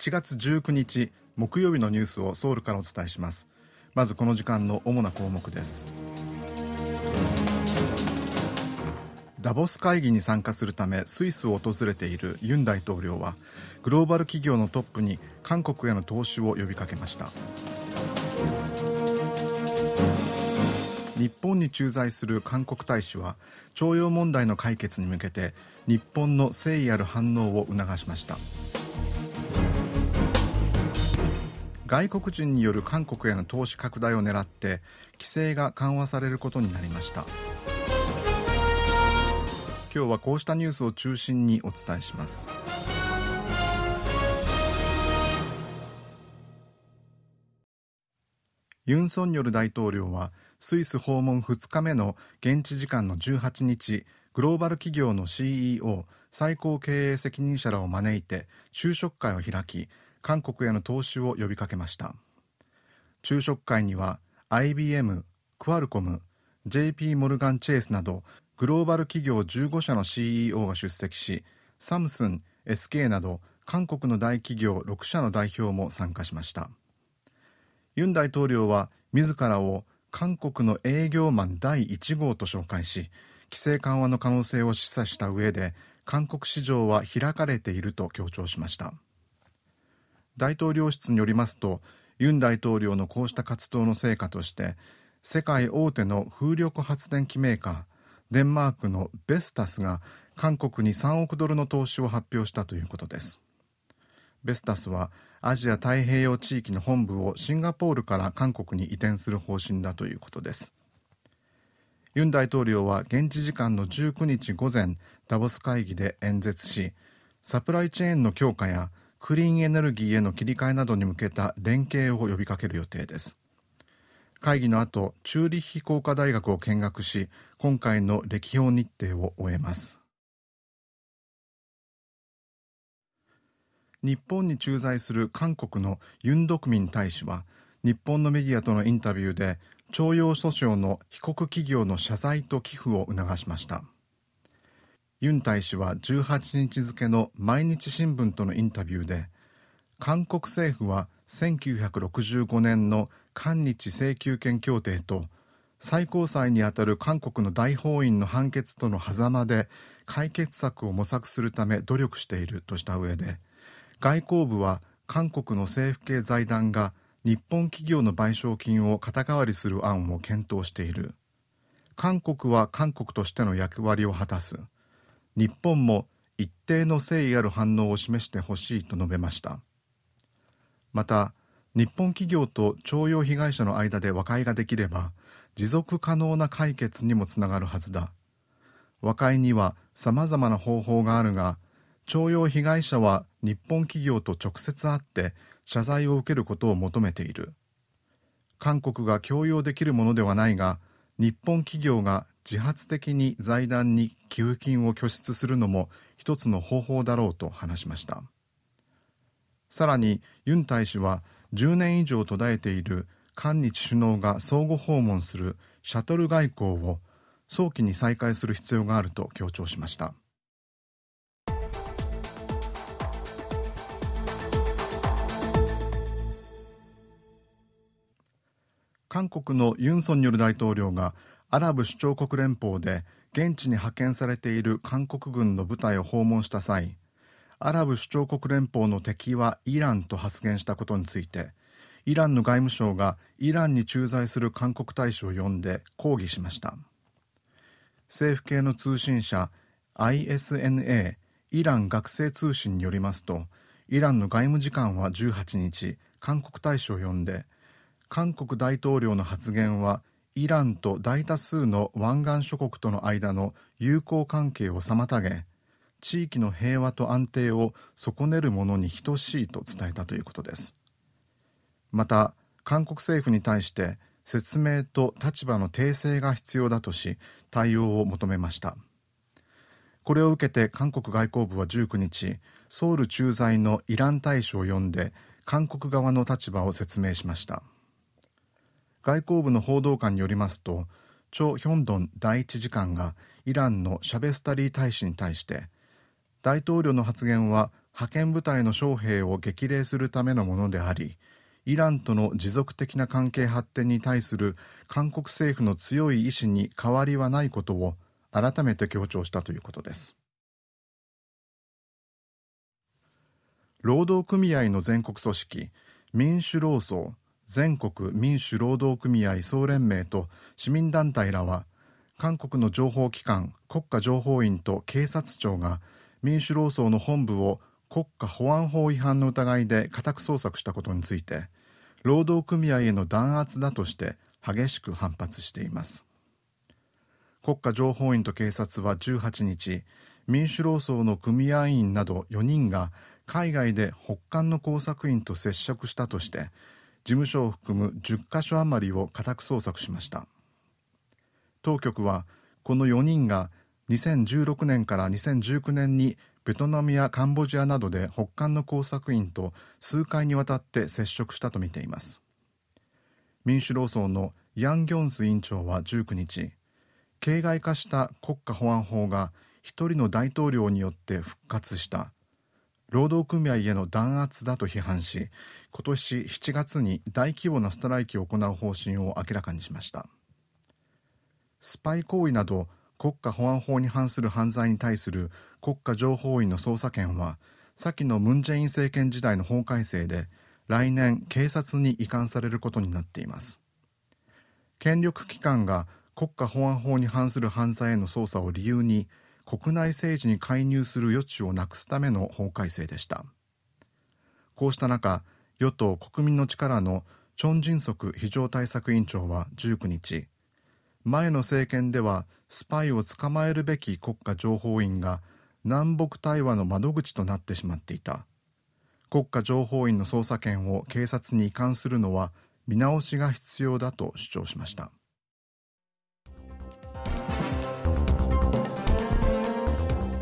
1月19日木曜日のニュースをソウルからお伝えします。まずこの時間の主な項目です。ダボス会議に参加するためスイスを訪れているユン大統領はグローバル企業のトップに韓国への投資を呼びかけました。日本に駐在する韓国大使は徴用問題の解決に向けて日本の誠意ある反応を促しました。外国人による韓国への投資拡大を狙って規制が緩和されることになりました。今日はこうしたニュースを中心にお伝えします。ユン・ソンニョル大統領はスイス訪問2日目の現地時間の18日グローバル企業の CEO 最高経営責任者らを招いて昼食会を開き韓国への投資を呼びかけました。昼食会には IBM クアルコム JP モルガン・チェイスなどグローバル企業15社の CEO が出席しサムスン SK など韓国の大企業6社の代表も参加しました。ユン大統領は自らを韓国の営業マン第1号と紹介し規制緩和の可能性を示唆した上で韓国市場は開かれていると強調しました。大統領室によりますとユン大統領のこうした活動の成果として世界大手の風力発電機メーカーデンマークのベスタスが韓国に3億ドルの投資を発表したということです。ベスタスはアジア太平洋地域の本部をシンガポールから韓国に移転する方針だということです。ユン大統領は現地時間の19日午前ダボス会議で演説しサプライチェーンの強化やクリーンエネルギーへの切り替えなどに向けた連携を呼びかける予定です。会議の後チューリッヒ工科大学を見学し今回の歴訪日程を終えます。日本に駐在する韓国のユン・ドクミン大使は日本のメディアとのインタビューで徴用訴訟の被告企業の謝罪と寄付を促しました。ユン大使は18日付の毎日新聞とのインタビューで韓国政府は1965年の韓日請求権協定と最高裁にあたる韓国の大法院の判決との狭間で解決策を模索するため努力しているとした上で外交部は韓国の政府系財団が日本企業の賠償金を肩代わりする案を検討している。韓国は韓国としての役割を果たす。日本も一定の誠意ある反応を示してほしいと述べました。また日本企業と徴用被害者の間で和解ができれば持続可能な解決にもつながるはずだ。和解にはさまざまな方法があるが徴用被害者は日本企業と直接会って謝罪を受けることを求めている。韓国が強要できるものではないが日本企業が自発的に財団に寄付金を拠出するのも一つの方法だろうと話しました。さらにユン大使は10年以上途絶えている韓日首脳が相互訪問するシャトル外交を早期に再開する必要があると強調しました。韓国のユン・ソンニョル大統領がアラブ首長国連邦で現地に派遣されている韓国軍の部隊を訪問した際アラブ首長国連邦の敵はイランと発言したことについてイランの外務省がイランに駐在する韓国大使を呼んで抗議しました。政府系の通信社 ISNA イラン学生通信によりますとイランの外務次官は18日韓国大使を呼んで韓国大統領の発言はイランと大多数の湾岸諸国との間の友好関係を妨げ地域の平和と安定を損ねるものに等しいと伝えたということです。また韓国政府に対して説明と立場の訂正が必要だとし対応を求めました。これを受けて韓国外交部は19日ソウル駐在のイラン大使を呼んで韓国側の立場を説明しました。外交部の報道官によりますとチョ・ヒョンドン第一次官がイランのシャベスタリー大使に対して大統領の発言は派遣部隊の将兵を激励するためのものでありイランとの持続的な関係発展に対する韓国政府の強い意志に変わりはないことを改めて強調したということです。労働組合の全国組織民主労総全国民主労働組合総連盟と市民団体らは韓国の情報機関国家情報院と警察庁が民主労総の本部を国家保安法違反の疑いで家宅捜索したことについて労働組合への弾圧だとして激しく反発しています。国家情報院と警察は18日民主労総の組合員など4人が海外で北韓の工作員と接触したとして事務所を含む10カ所余りを家宅捜索しました。当局はこの4人が2016年から2019年にベトナムやカンボジアなどで北韓の工作員と数回にわたって接触したとみています。民主労総のヤン・ギョンス委員長は19日形骸化した国家保安法が一人の大統領によって復活した。労働組合への弾圧だと批判し今年7月に大規模なストライキを行う方針を明らかにしました。スパイ行為など国家保安法に反する犯罪に対する国家情報院の捜査権は先のムン・ジェイン政権時代の法改正で来年警察に移管されることになっています。権力機関が国家保安法に反する犯罪への捜査を理由に国内政治に介入する余地をなくすための法改正でした。こうした中与党国民の力のチョン・ジンソク非常対策委員長は19日前の政権ではスパイを捕まえるべき国家情報院が南北対話の窓口となってしまっていた。国家情報院の捜査権を警察に移管するのは見直しが必要だと主張しました。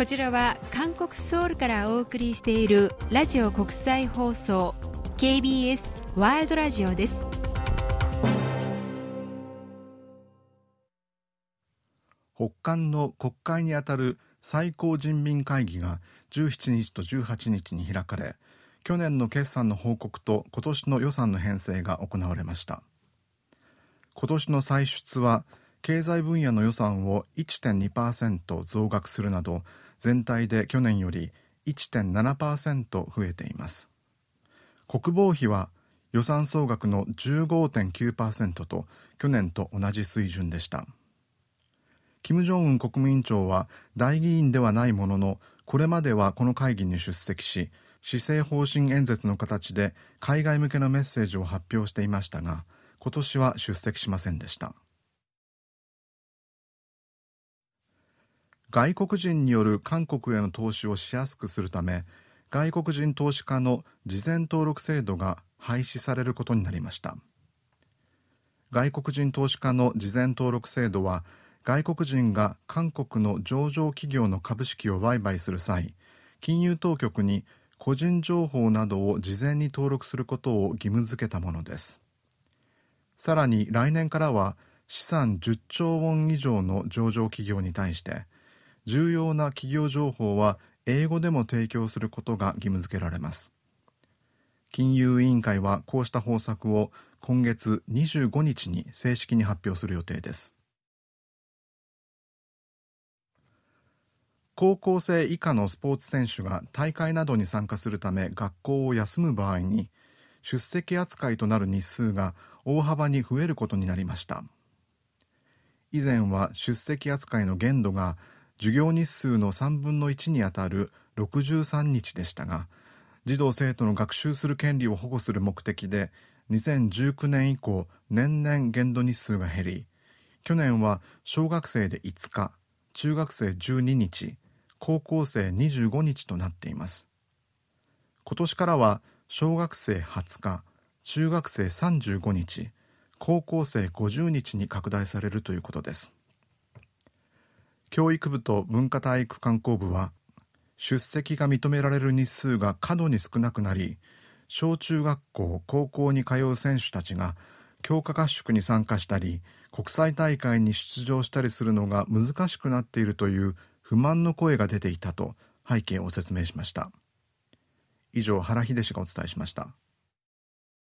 こちらは韓国ソウルからお送りしているラジオ国際放送 KBS ワールドラジオです。北韓の国会にあたる最高人民会議が17日と18日に開かれ去年の決算の報告と今年の予算の編成が行われました。今年の歳出は経済分野の予算を1.2%増額するなど全体で去年より1.7%増えています。国防費は予算総額の15.9%と去年と同じ水準でした。金正恩国務委員長は大議員ではないもののこれまではこの会議に出席し施政方針演説の形で海外向けのメッセージを発表していましたが今年は出席しませんでした。外国人による韓国への投資をしやすくするため外国人投資家の事前登録制度が廃止されることになりました。外国人投資家の事前登録制度は外国人が韓国の上場企業の株式を売買する際金融当局に個人情報などを事前に登録することを義務付けたものです。さらに来年からは資産10兆ウォン以上の上場企業に対して重要な企業情報は英語でも提供することが義務付けられます。金融委員会はこうした方策を今月25日に正式に発表する予定です。高校生以下のスポーツ選手が大会などに参加するため学校を休む場合に出席扱いとなる日数が大幅に増えることになりました。以前は出席扱いの限度が授業日数の3分の1にあたる63日でしたが児童生徒の学習する権利を保護する目的で2019年以降年々限度日数が減り去年は小学生で5日中学生12日高校生25日となっています。今年からは小学生20日中学生35日高校生50日に拡大されるということです。教育部と文化体育観光部は出席が認められる日数が過度に少なくなり小中学校高校に通う選手たちが強化合宿に参加したり国際大会に出場したりするのが難しくなっているという不満の声が出ていたと背景を説明しました。以上原秀氏がお伝えしました。